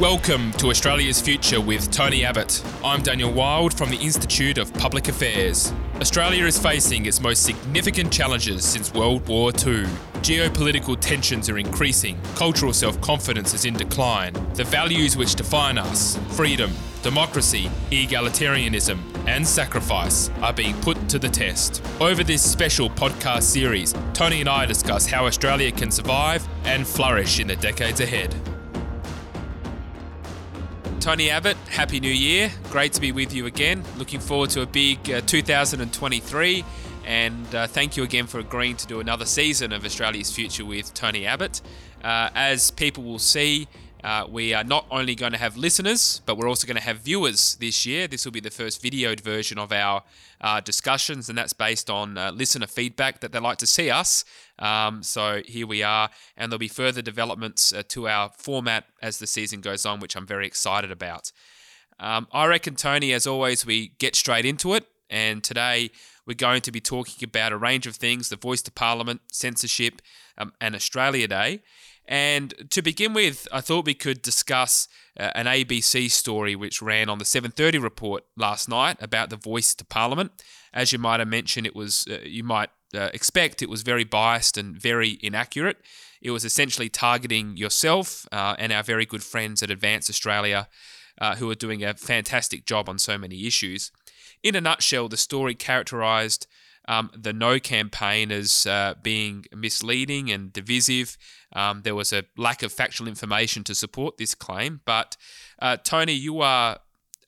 Welcome to Australia's Future with Tony Abbott. I'm Daniel Wild from the Institute of Public Affairs. Australia is facing its most significant challenges since World War II. Geopolitical tensions are increasing, cultural self confidence is in decline. The values which define us freedom, democracy, egalitarianism, and sacrifice are being put to the test. Over this special podcast series, Tony and I discuss how Australia can survive and flourish in the decades ahead. Tony Abbott, Happy New Year. Great to be with you again. Looking forward to a big uh, 2023. And uh, thank you again for agreeing to do another season of Australia's Future with Tony Abbott. Uh, as people will see, uh, we are not only going to have listeners, but we're also going to have viewers this year. This will be the first videoed version of our uh, discussions, and that's based on uh, listener feedback that they like to see us. Um, so here we are, and there'll be further developments uh, to our format as the season goes on, which I'm very excited about. Um, I reckon, Tony, as always, we get straight into it, and today we're going to be talking about a range of things the voice to parliament, censorship, um, and Australia Day. And to begin with, I thought we could discuss uh, an ABC story which ran on the 7:30 report last night about the voice to Parliament. As you might have mentioned, it was uh, you might uh, expect it was very biased and very inaccurate. It was essentially targeting yourself uh, and our very good friends at Advance Australia, uh, who are doing a fantastic job on so many issues. In a nutshell, the story characterised um, the No campaign as uh, being misleading and divisive. Um, there was a lack of factual information to support this claim. But uh, Tony, you are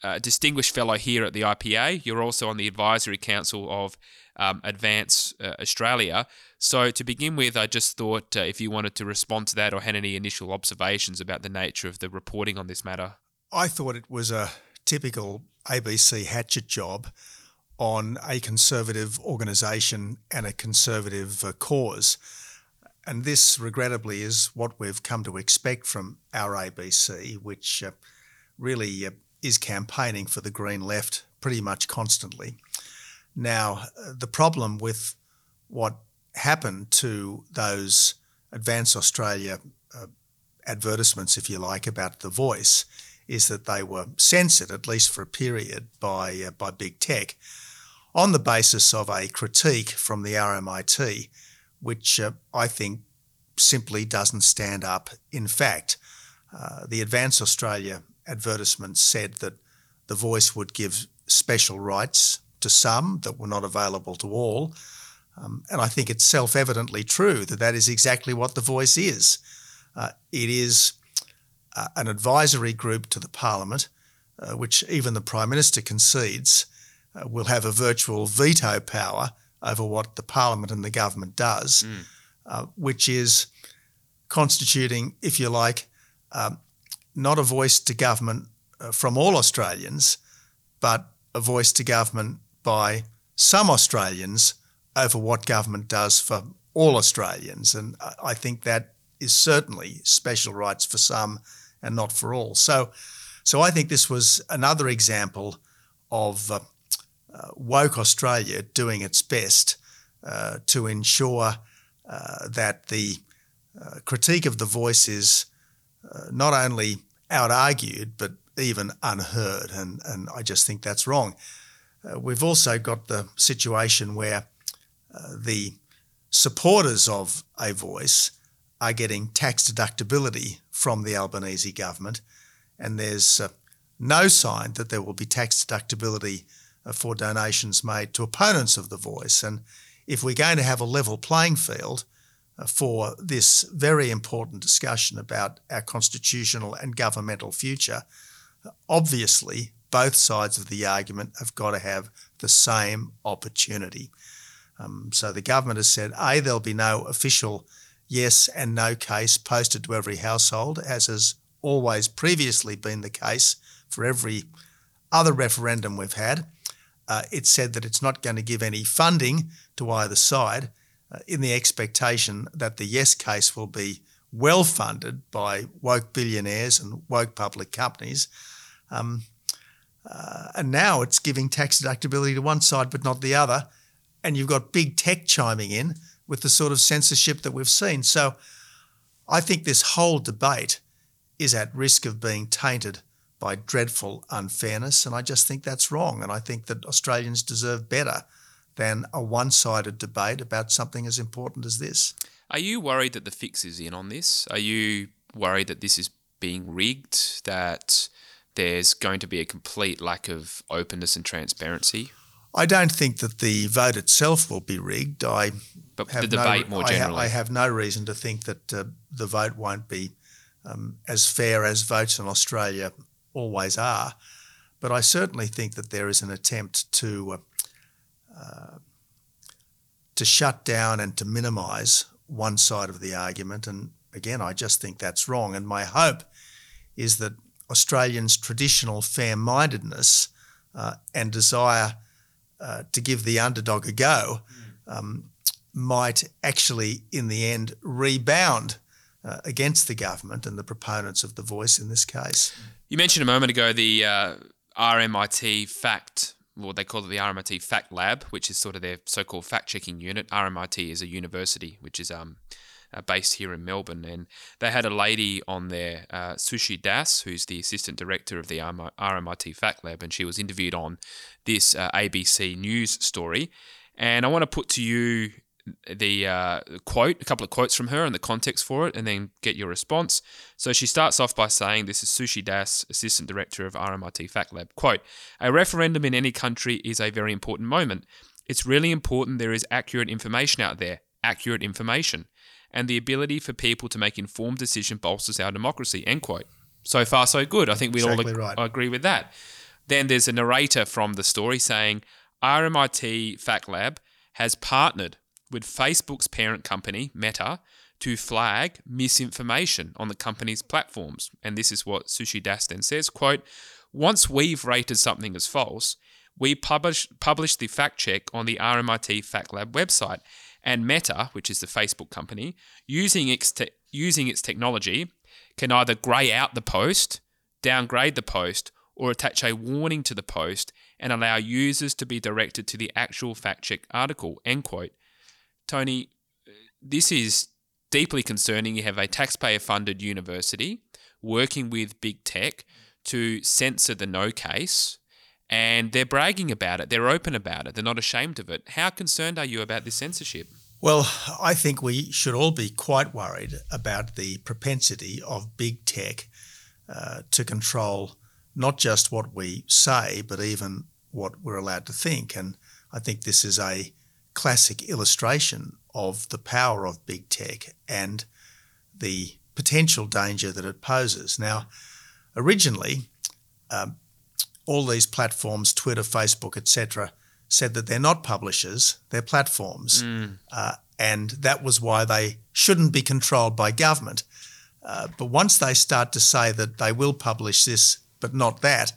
a distinguished fellow here at the IPA. You're also on the advisory council of um, Advance uh, Australia. So, to begin with, I just thought uh, if you wanted to respond to that or had any initial observations about the nature of the reporting on this matter. I thought it was a typical ABC hatchet job on a conservative organisation and a conservative uh, cause. And this, regrettably, is what we've come to expect from our ABC, which uh, really uh, is campaigning for the Green left pretty much constantly. Now, uh, the problem with what happened to those Advance Australia uh, advertisements, if you like, about the voice is that they were censored, at least for a period, by, uh, by big tech on the basis of a critique from the RMIT, which uh, I think simply doesn't stand up. In fact, uh, the Advance Australia advertisement said that the voice would give special rights to some that were not available to all. Um, and I think it's self evidently true that that is exactly what the voice is. Uh, it is uh, an advisory group to the Parliament, uh, which even the Prime Minister concedes uh, will have a virtual veto power over what the parliament and the government does, mm. which is constituting, if you like, um, not a voice to government uh, from all Australians, but a voice to government by some Australians over what government does for all Australians. And I think that is certainly special rights for some and not for all. So, so I think this was another example of uh, uh, woke Australia doing its best uh, to ensure uh, that the uh, critique of the voice is uh, not only out argued but even unheard, and and I just think that's wrong. we've also got the situation where the supporters of a voice are getting tax deductibility from the Albanese government, and there's no sign that there will be tax deductibility uh, for donations made to opponents of the voice. And if we're going to have a level playing field uh, for this very important discussion about our constitutional and governmental future, obviously both sides of the argument have got to have the same opportunity. Um, so the government has said, A, there'll be no official yes and no case posted to every household, as has always previously been the case for every other referendum we've had. Uh, it said that it's not going to give any funding to either side uh, in the expectation that the yes case will be well funded by woke billionaires and woke public companies. Um, uh, and now it's giving tax deductibility to one side but not the other. And you've got big tech chiming in with the sort of censorship that we've seen. So I think this whole debate is at risk of being tainted by dreadful unfairness, and I just think that's wrong. And I think that Australians deserve better than a one sided debate about something as important as this. Are you worried that the fix is in on this? Are you worried that this is being rigged, that there's going to be a complete lack of openness and transparency? I don't think that the vote itself will be rigged. I but have the debate no, more I ha- generally. I, have no reason to think that uh, the vote won't be um, as fair as votes in Australia always are. But I certainly think that there is an attempt to uh, uh, to shut down and to minimise one side of the argument. And again, I just think that's wrong. And my hope is that Australians' traditional fair-mindedness uh, and desire uh, to give the underdog a go um, might actually, in the end, rebound uh, against the government and the proponents of the voice in this case. You mentioned a moment ago the uh, RMIT fact, well, they call it the RMIT Fact Lab, which is sort of their so-called fact-checking unit. RMIT is a university which is um, uh, based here in Melbourne, and they had a lady on there, uh, Sushi Das, who's the assistant director of the RMIT Fact Lab, and she was interviewed on this uh, ABC News story. And I want to put to you the uh, quote, a couple of quotes from her and the context for it, and then get your response. So she starts off by saying, This is Sushi Das, Assistant Director of RMIT Fact Lab. Quote A referendum in any country is a very important moment. It's really important there is accurate information out there, accurate information, and the ability for people to make informed decision bolsters our democracy. End quote. So far, so good. I think we'd Exactly all ag- right. agree with that. Then there's a narrator from the story saying, RMIT Fact Lab has partnered with Facebook's parent company, Meta, to flag misinformation on the company's platforms. And this is what Sushi Das then says, quote, once we've rated something as false, we publish, publish the fact check on the RMIT Fact Lab website. And Meta, which is the Facebook company, using its, te- using its technology, can either grey out the post, downgrade the post, or attach a warning to the post and allow users to be directed to the actual fact check article. End quote. Tony, this is deeply concerning. You have a taxpayer funded university working with big tech to censor the no case, and they're bragging about it. They're open about it. They're not ashamed of it. How concerned are you about this censorship? Well, I think we should all be quite worried about the propensity of big tech uh, to control not just what we say, but even what we're allowed to think. And I think this is a classic illustration of the power of big tech and the potential danger that it poses. Now, originally, um, all these platforms, Twitter, Facebook, etc., said that they're not publishers, they're platforms. Uh, and that was why they shouldn't be controlled by government. Uh, but once they start to say that they will publish this but not that,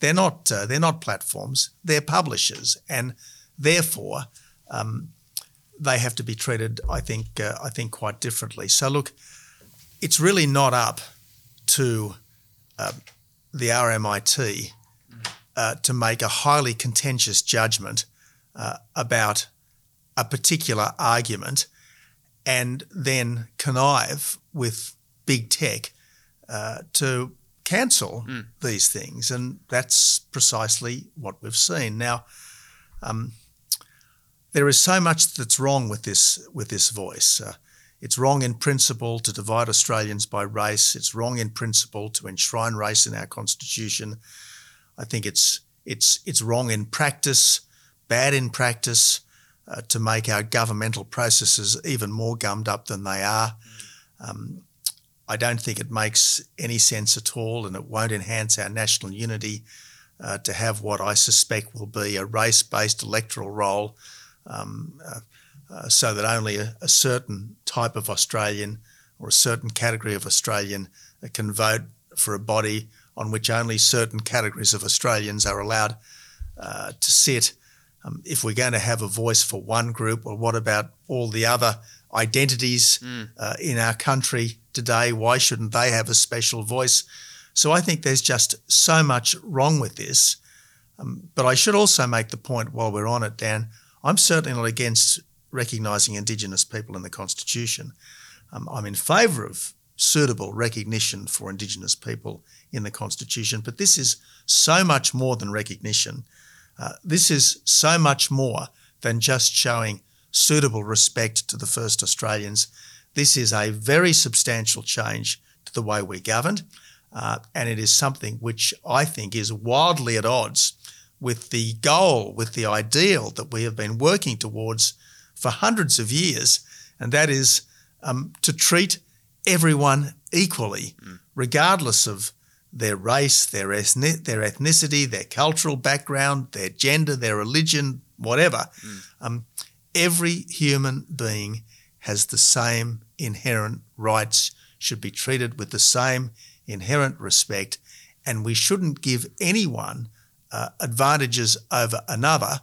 they're not uh, they're not platforms. They're publishers, and therefore um, they have to be treated. I think uh, I think quite differently. So look, it's really not up to uh, the RMIT uh, to make a highly contentious judgment uh, about a particular argument and then connive with big tech uh, to cancel these things. And that's precisely what we've seen. Now, um, there is so much that's wrong with this with this voice. Uh, it's wrong in principle to divide Australians by race. It's wrong in principle to enshrine race in our constitution. I think it's it's it's wrong in practice, bad in practice, uh, to make our governmental processes even more gummed up than they are. Um, I don't think it makes any sense at all, and it won't enhance our national unity uh, to have what I suspect will be a race-based electoral roll, um, uh, uh, so that only a, a, certain type of Australian or a certain category of Australian can vote for a body on which only certain categories of Australians are allowed uh, to sit. Um, if we're going to have a voice for one group, well, what about all the other identities mm. uh, in our country today? Why shouldn't they have a special voice? So I think there's just so much wrong with this. Um, but I should also make the point while we're on it, Dan, I'm certainly not against recognising Indigenous people in the Constitution. Um, I'm in favour of suitable recognition for Indigenous people in the Constitution. But this is so much more than recognition. Uh, this is so much more than just showing suitable respect to the first Australians. This is a very substantial change to the way we're governed, uh, and it is something which I think is wildly at odds with the goal, with the ideal that we have been working towards for hundreds of years, and that is um, to treat everyone equally, mm. regardless of their race, their, ethnic, their ethnicity, their cultural background, their gender, their religion, whatever. Mm. Um, every human being has the same inherent rights, should be treated with the same inherent respect, and we shouldn't give anyone uh, advantages over another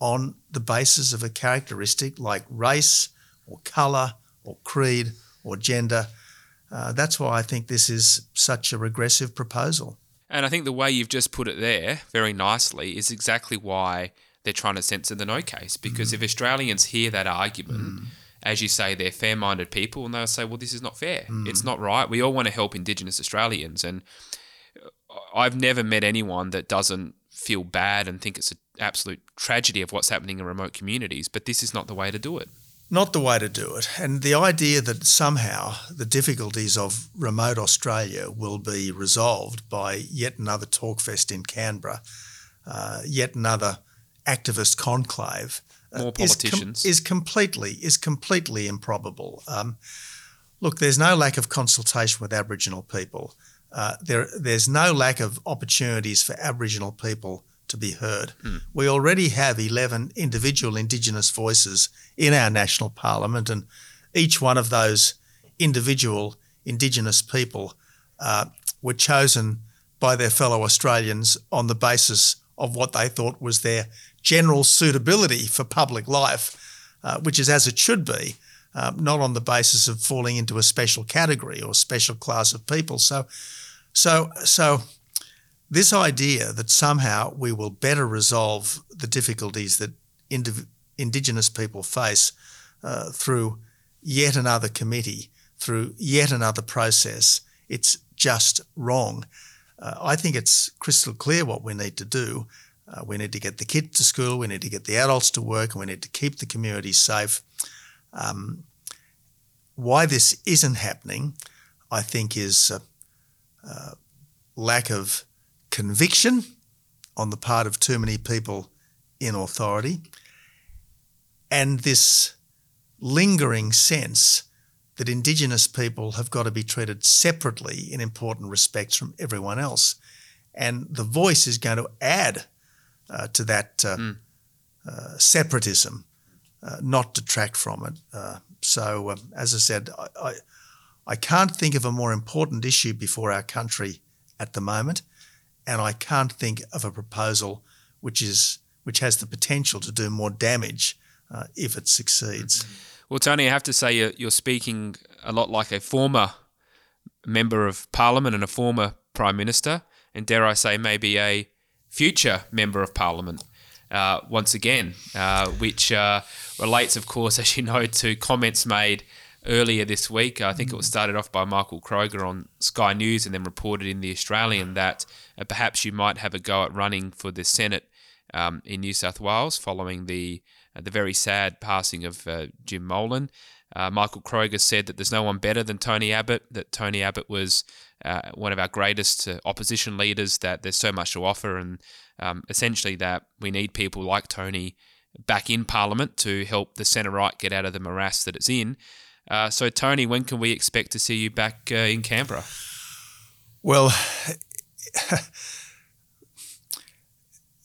on the basis of a characteristic like race or colour or creed or gender. Uh, that's why I think this is such a regressive proposal. And I think the way you've just put it there very nicely is exactly why they're trying to censor the no case. Because mm. if Australians hear that argument, mm. as you say, they're fair minded people and they'll say, well, this is not fair. Mm. It's not right. We all want to help Indigenous Australians. And I've never met anyone that doesn't feel bad and think it's an absolute tragedy of what's happening in remote communities. But this is not the way to do it not the way to do it. And the idea that somehow the difficulties of remote Australia will be resolved by yet another talkfest in Canberra, uh, yet another activist conclave, uh, more politicians is, com- is, completely is completely improbable. Um, look, there's no lack of consultation with Aboriginal people. Uh, there, there's no lack of opportunities for Aboriginal people to be heard. Mm. We already have 11 individual Indigenous voices in our national parliament, and each one of those individual Indigenous people uh, were chosen by their fellow Australians on the basis of what they thought was their general suitability for public life, uh, which is as it should be. Uh, not on the basis of falling into a special category or special class of people. So, so, so this idea that somehow we will better resolve the difficulties that indiv- Indigenous people face uh, through yet another committee, through yet another process, it's just wrong. Uh, I think it's crystal clear what we need to do. Uh, we need to get the kids to school, we need to get the adults to work, and we need to keep the community safe. Um, why this isn't happening, I think, is uh, lack of conviction on the part of too many people in authority, and this lingering sense that Indigenous people have got to be treated separately in important respects from everyone else. And the voice is going to add uh, to that uh, mm. uh, separatism, uh, not detract from it. Uh, so, um, as I said, I, I, I can't think of a more important issue before our country at the moment and I can't think of a proposal which is which has the potential to do more damage uh, if it succeeds. Well, Tony, I have to say you're, you're speaking a lot like a former member of parliament and a former prime minister, and dare I say, maybe a future member of parliament. Uh, once again, uh, which uh, relates, of course, as you know, to comments made earlier this week. I think it was mm. started off by Michael Kroger on Sky News and then reported in The Australian that uh, perhaps you might have a go at running for the Senate um, in New South Wales following the uh, the very sad passing of uh, Jim Molan. Uh, Michael Kroger said that there's no one better than Tony Abbott, that Tony Abbott was uh, one of our greatest uh, opposition leaders, that there's so much to offer, and um, essentially that we need people like Tony back in Parliament to help the centre right get out of the morass that it's in. Uh, so, Tony, when can we expect to see you back uh, in Canberra? Well,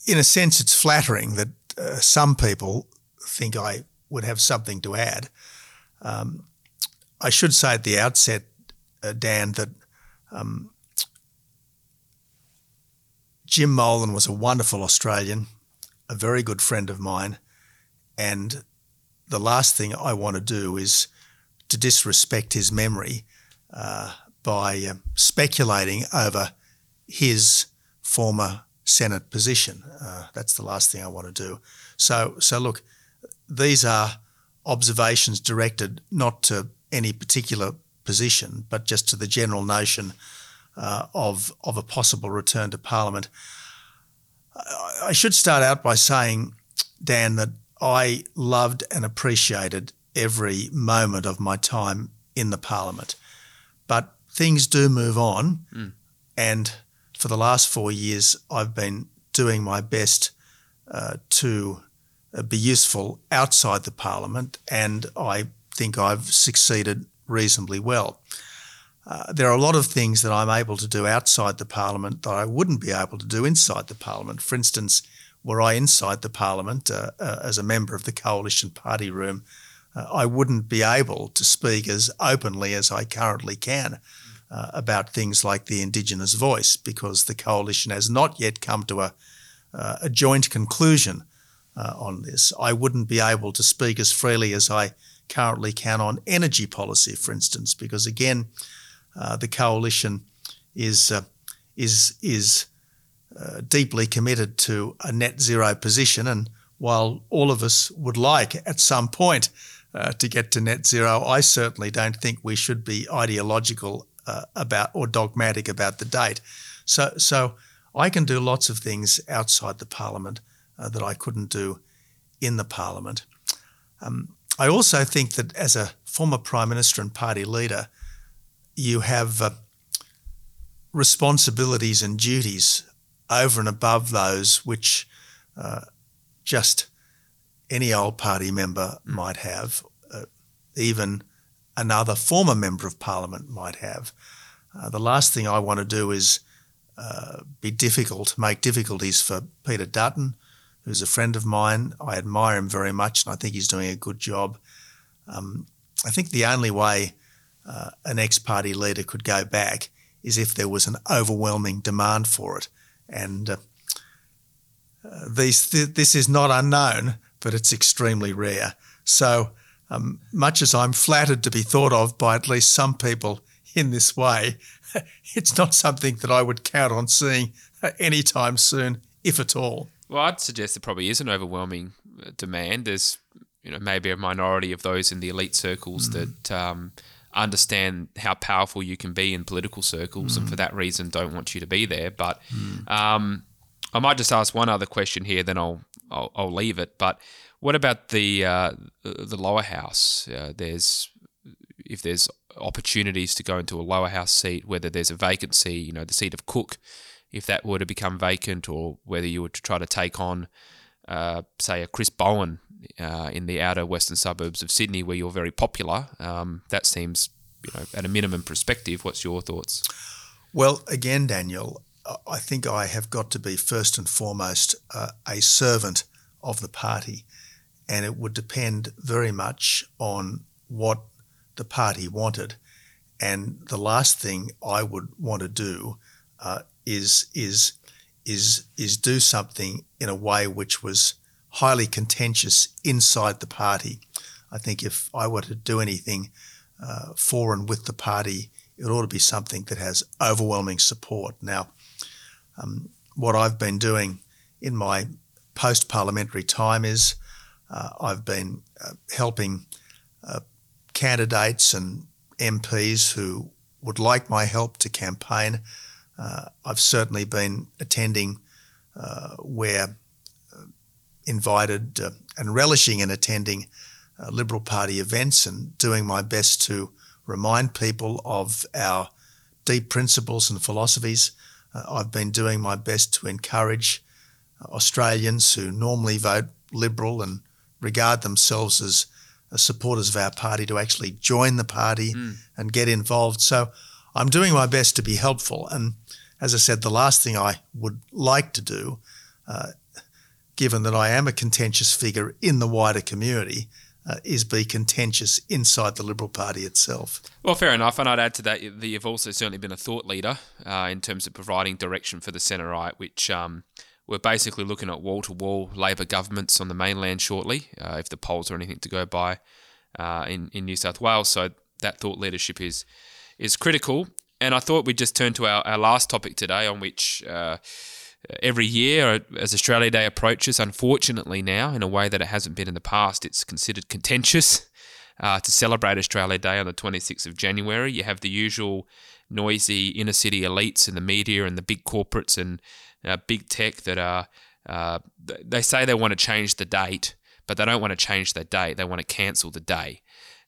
in a sense, it's flattering that uh, some people think I would have something to add. Um, I should say at the outset, uh, Dan, that um, Jim Molan was a wonderful Australian, a very good friend of mine, and the last thing I want to do is to disrespect his memory uh, by uh, speculating over his former Senate position. Uh, that's the last thing I want to do. So, so look, these are observations directed not to any particular position, but just to the general notion uh, of of a possible return to Parliament. I should start out by saying, Dan, that I loved and appreciated every moment of my time in the Parliament, but things do move on, mm. and for the last four years, I've been doing my best uh, to uh, be useful outside the Parliament, and I think I've succeeded reasonably well. Uh, there are a lot of things that I'm able to do outside the Parliament that I wouldn't be able to do inside the Parliament. For instance, were I inside the Parliament uh, uh, as a member of the Coalition Party Room, uh, I wouldn't be able to speak as openly as I currently can uh, about things like the Indigenous voice because the Coalition has not yet come to a, a joint conclusion on this. I wouldn't be able to speak as freely as I currently can on energy policy, for instance, because again, uh, the coalition is uh, is is uh, deeply committed to a net zero position, and while all of us would like at some point uh, to get to net zero, I certainly don't think we should be ideological uh, about or dogmatic about the date. So so. I can do lots of things outside the parliament that I couldn't do in the parliament. Um, I also think that as a former Prime Minister and party leader, you have uh, responsibilities and duties over and above those which uh, just any old party member mm. might have, uh, even another former member of parliament might have. Uh, the last thing I want to do is uh, be difficult, make difficulties for Peter Dutton, who's a friend of mine. I admire him very much, and I think he's doing a good job. Um, I think the only way uh, an ex-party leader could go back is if there was an overwhelming demand for it, and uh, uh these th- this is not unknown, but it's extremely rare. So. Um, much as I'm flattered to be thought of by at least some people in this way, it's not something that I would count on seeing anytime soon, if at all. Well, I'd suggest there probably is an overwhelming uh, demand. There's, you know, maybe a minority of those in the elite circles mm. that um, understand how powerful you can be in political circles, mm. and for that reason don't want you to be there. But mm. um, I might just ask one other question here, then I'll I'll, I'll leave it. But what about the uh, the lower house? Uh, there's if there's opportunities to go into a lower house seat, whether there's a vacancy, you know, the seat of Cook if that were to become vacant, or whether you were to try to take on, uh, say, a Chris Bowen uh, in the outer western suburbs of Sydney, where you're very popular. Um, that seems, you know, at a minimum perspective. What's your thoughts? Well, again, Daniel, I think I have got to be first and foremost uh, a servant of the party, and it would depend very much on what the party wanted. And the last thing I would want to do uh, is is is is do something in a way which was highly contentious inside the party. I think if I were to do anything uh, for and with the party, it ought to be something that has overwhelming support. Now, um, what I've been doing in my post parliamentary time is uh, I've been uh, helping uh, candidates and MPs who would like my help to campaign uh, I've certainly been attending uh, where uh, invited and relishing in attending Liberal Party events and doing my best to remind people of our deep principles and philosophies. I've been doing my best to encourage Australians who normally vote Liberal and regard themselves as supporters of our party to actually join the party mm. and get involved. So I'm doing my best to be helpful. And as I said, the last thing I would like to do, uh, given that I am a contentious figure in the wider community, uh, is be contentious inside the Liberal Party itself. Well, fair enough. And I'd add to that that you've also certainly been a thought leader uh, in terms of providing direction for the centre right, which um, we're basically looking at wall to wall Labor governments on the mainland shortly, uh, if the polls are anything to go by uh, in, in New South Wales. So that thought leadership is is critical. And I thought we'd just turn to our, our last topic today, on which uh, every year, as Australia Day approaches, unfortunately now, in a way that it hasn't been in the past, it's considered contentious. uh, to celebrate Australia Day on the 26th of January. You have the usual noisy inner city elites in the media and the big corporates and uh, big tech that are, uh, they say they want to change the date, but they don't want to change the date. They want to cancel the day.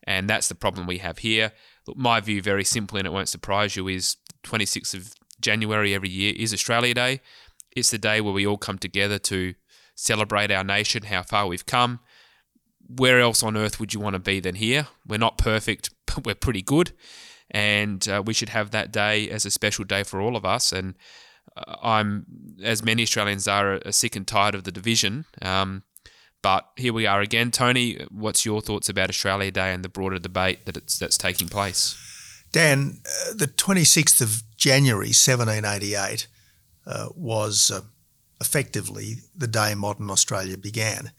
And that's the problem we have here. Look, my view, very simply, and it won't surprise you, is 26th of January every year is Australia Day. It's the day where we all come together to celebrate our nation, how far we've come. Where else on earth would you want to be than here? We're not perfect, but we're pretty good. And uh, we should have that day as a special day for all of us. And uh, I'm, as many Australians are, sick and tired of the division. Um, but here we are again. Tony, what's your thoughts about Australia Day and the broader debate that it's, that's taking place? Dan, uh, the 26th of January 1788 uh, was uh, effectively the day modern Australia began.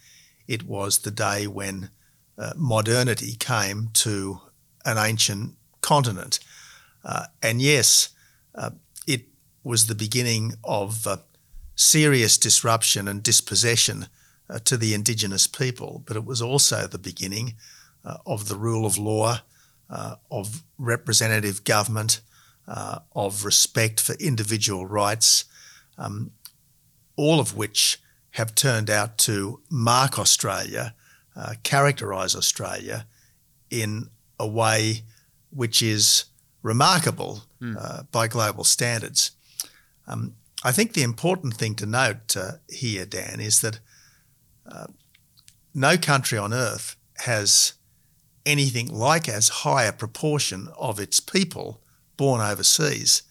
It was the day when uh, modernity came to an ancient continent. Uh, and yes, uh, it was the beginning of serious disruption and dispossession to the Indigenous people, but it was also the beginning of the rule of law, of representative government, uh, of respect for individual rights, um, all of which have turned out to mark Australia, uh, characterise Australia in a way which is remarkable mm. uh, by global standards. Um, I think the important thing to note uh, here, Dan, is that uh, no country on earth has anything like as high a proportion of its people born overseas.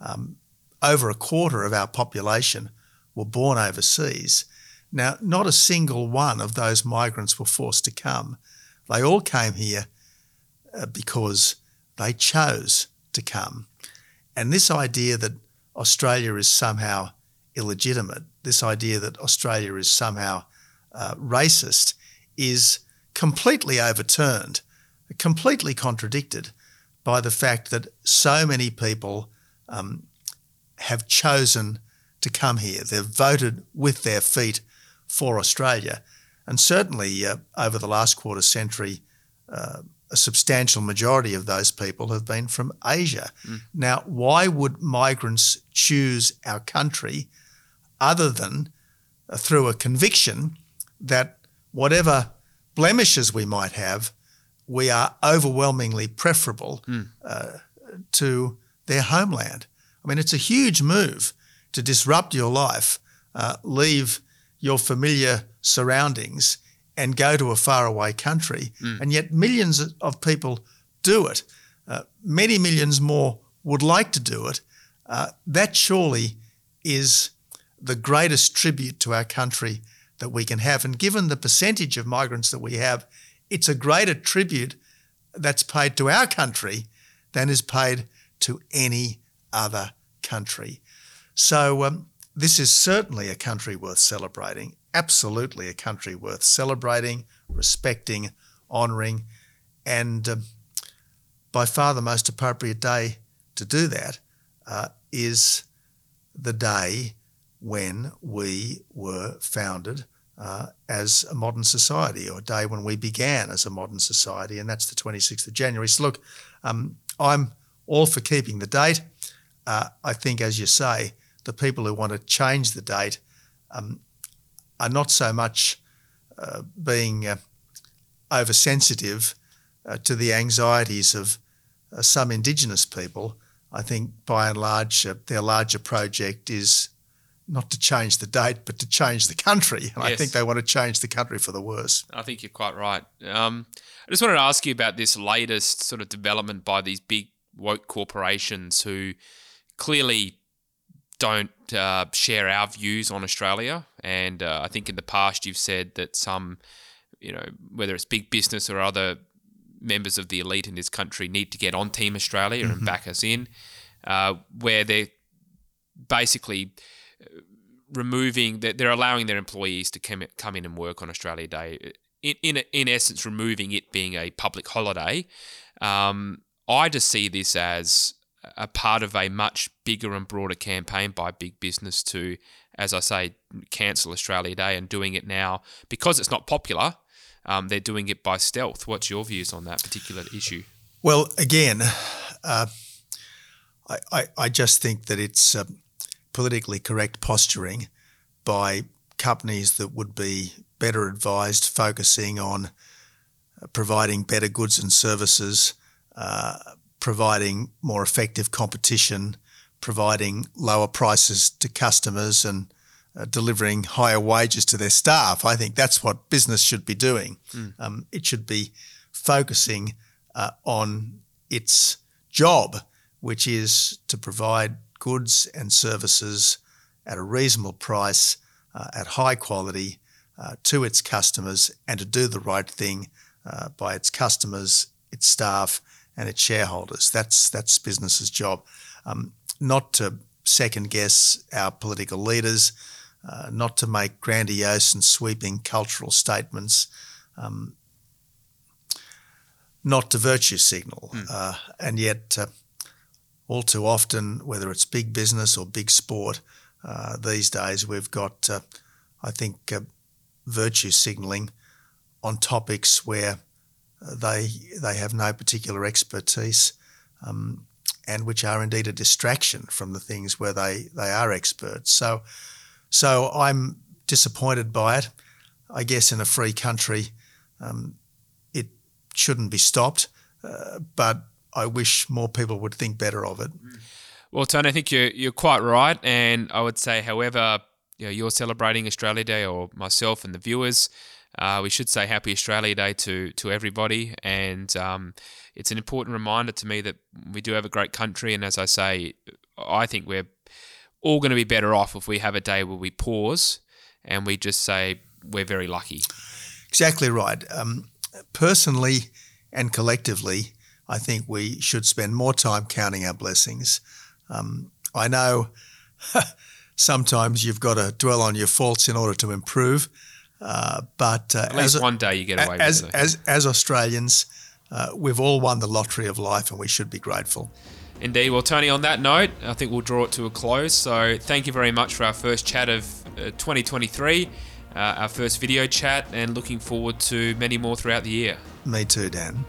Um, over a quarter of our population were born overseas. Now, not a single one of those migrants were forced to come. They all came here uh, because they chose to come. And this idea that Australia is somehow illegitimate, this idea that Australia is somehow uh, racist, is completely overturned, completely contradicted by the fact that so many people um, have chosen to come here. They've voted with their feet for Australia. And certainly uh, over the last quarter century, uh, a substantial majority of those people have been from Asia. Mm. Now, why would migrants choose our country other than uh, through a conviction that whatever blemishes we might have, we are overwhelmingly preferable mm. uh, to their homeland? I mean, it's a huge move to disrupt your life, uh, leave your familiar surroundings, and go to a faraway country. Mm. And yet, millions of people do it. Uh, many millions more would like to do it. Uh, that surely is the greatest tribute to our country that we can have. And given the percentage of migrants that we have, it's a greater tribute that's paid to our country than is paid to any other country. So, um, this is certainly a country worth celebrating, absolutely a country worth celebrating, respecting, honouring, and um, by far the most appropriate day to do that uh, is the day when we were founded uh, as a modern society, or a day when we began as a modern society, and that's the 26th of January. So, look, um, I'm all for keeping the date. Uh, I think, as you say, the people who want to change the date um, are not so much uh, being uh, oversensitive uh, to the anxieties of uh, some Indigenous people. I think, by and large, uh, their larger project is not to change the date, but to change the country. And yes. I think they want to change the country for the worse. I think you're quite right. Um, I just wanted to ask you about this latest sort of development by these big woke corporations who clearly don't uh, share our views on Australia. And uh, I think in the past you've said that some, you know, whether it's big business or other members of the elite in this country need to get on Team Australia mm-hmm. and back us in, uh, where they're basically uh, removing that they're allowing their employees to come come in and work on Australia Day. In in, in essence, removing it being a public holiday. Um, I just see this as a part of a much bigger and broader campaign by big business to, as I say, cancel Australia Day and doing it now because it's not popular. um, they're doing it by stealth. What's your views on that particular issue? Well, again, uh, I, I, I, just think that it's uh, politically correct posturing by companies that would be better advised focusing on uh, providing better goods and services, uh, providing more effective competition, providing lower prices to customers, and uh, delivering higher wages to their staff. I think that's what business should be doing. Mm. Um, it should be focusing uh, on its job, which is to provide goods and services at a reasonable price, uh, at high quality, uh, to its customers, and to do the right thing uh, by its customers, its staff, and its shareholders. That's that's business's job, um, not to second guess our political leaders, uh, not to make grandiose and sweeping cultural statements. Um, not to virtue signal. Mm. Uh, and yet, uh, all too often, whether it's big business or big sport, uh, these days we've got, uh, I think, uh, virtue signalling on topics where they they have no particular expertise, um, and which are indeed a distraction from the things where they, they are experts. So, so I'm disappointed by it. I guess in a free country, um, it shouldn't be stopped, uh, but I wish more people would think better of it. Well, Tony, I think you're you're quite right, and I would say, however, you know, you're celebrating Australia Day, or myself and the viewers, uh, we should say Happy Australia Day to to everybody, and um, it's an important reminder to me that we do have a great country, and as I say, I think we're all going to be better off if we have a day where we pause and we just say we're very lucky. Exactly right. Um, personally and collectively, I think we should spend more time counting our blessings. Um, I know sometimes you've got to dwell on your faults in order to improve, uh, but uh, at least one day you get away as, with it. As, as Australians, uh, we've all won the lottery of life and we should be grateful. Indeed. Well, Tony, on that note, I think we'll draw it to a close. So thank you very much for our first chat of uh, 2023 uh, our first video chat, and looking forward to many more throughout the year. Me too, Dan.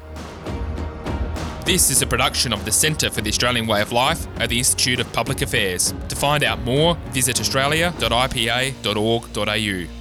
This is a production of the Centre for the Australian Way of Life at the Institute of Public Affairs. To find out more, visit australia.ipa.org.au.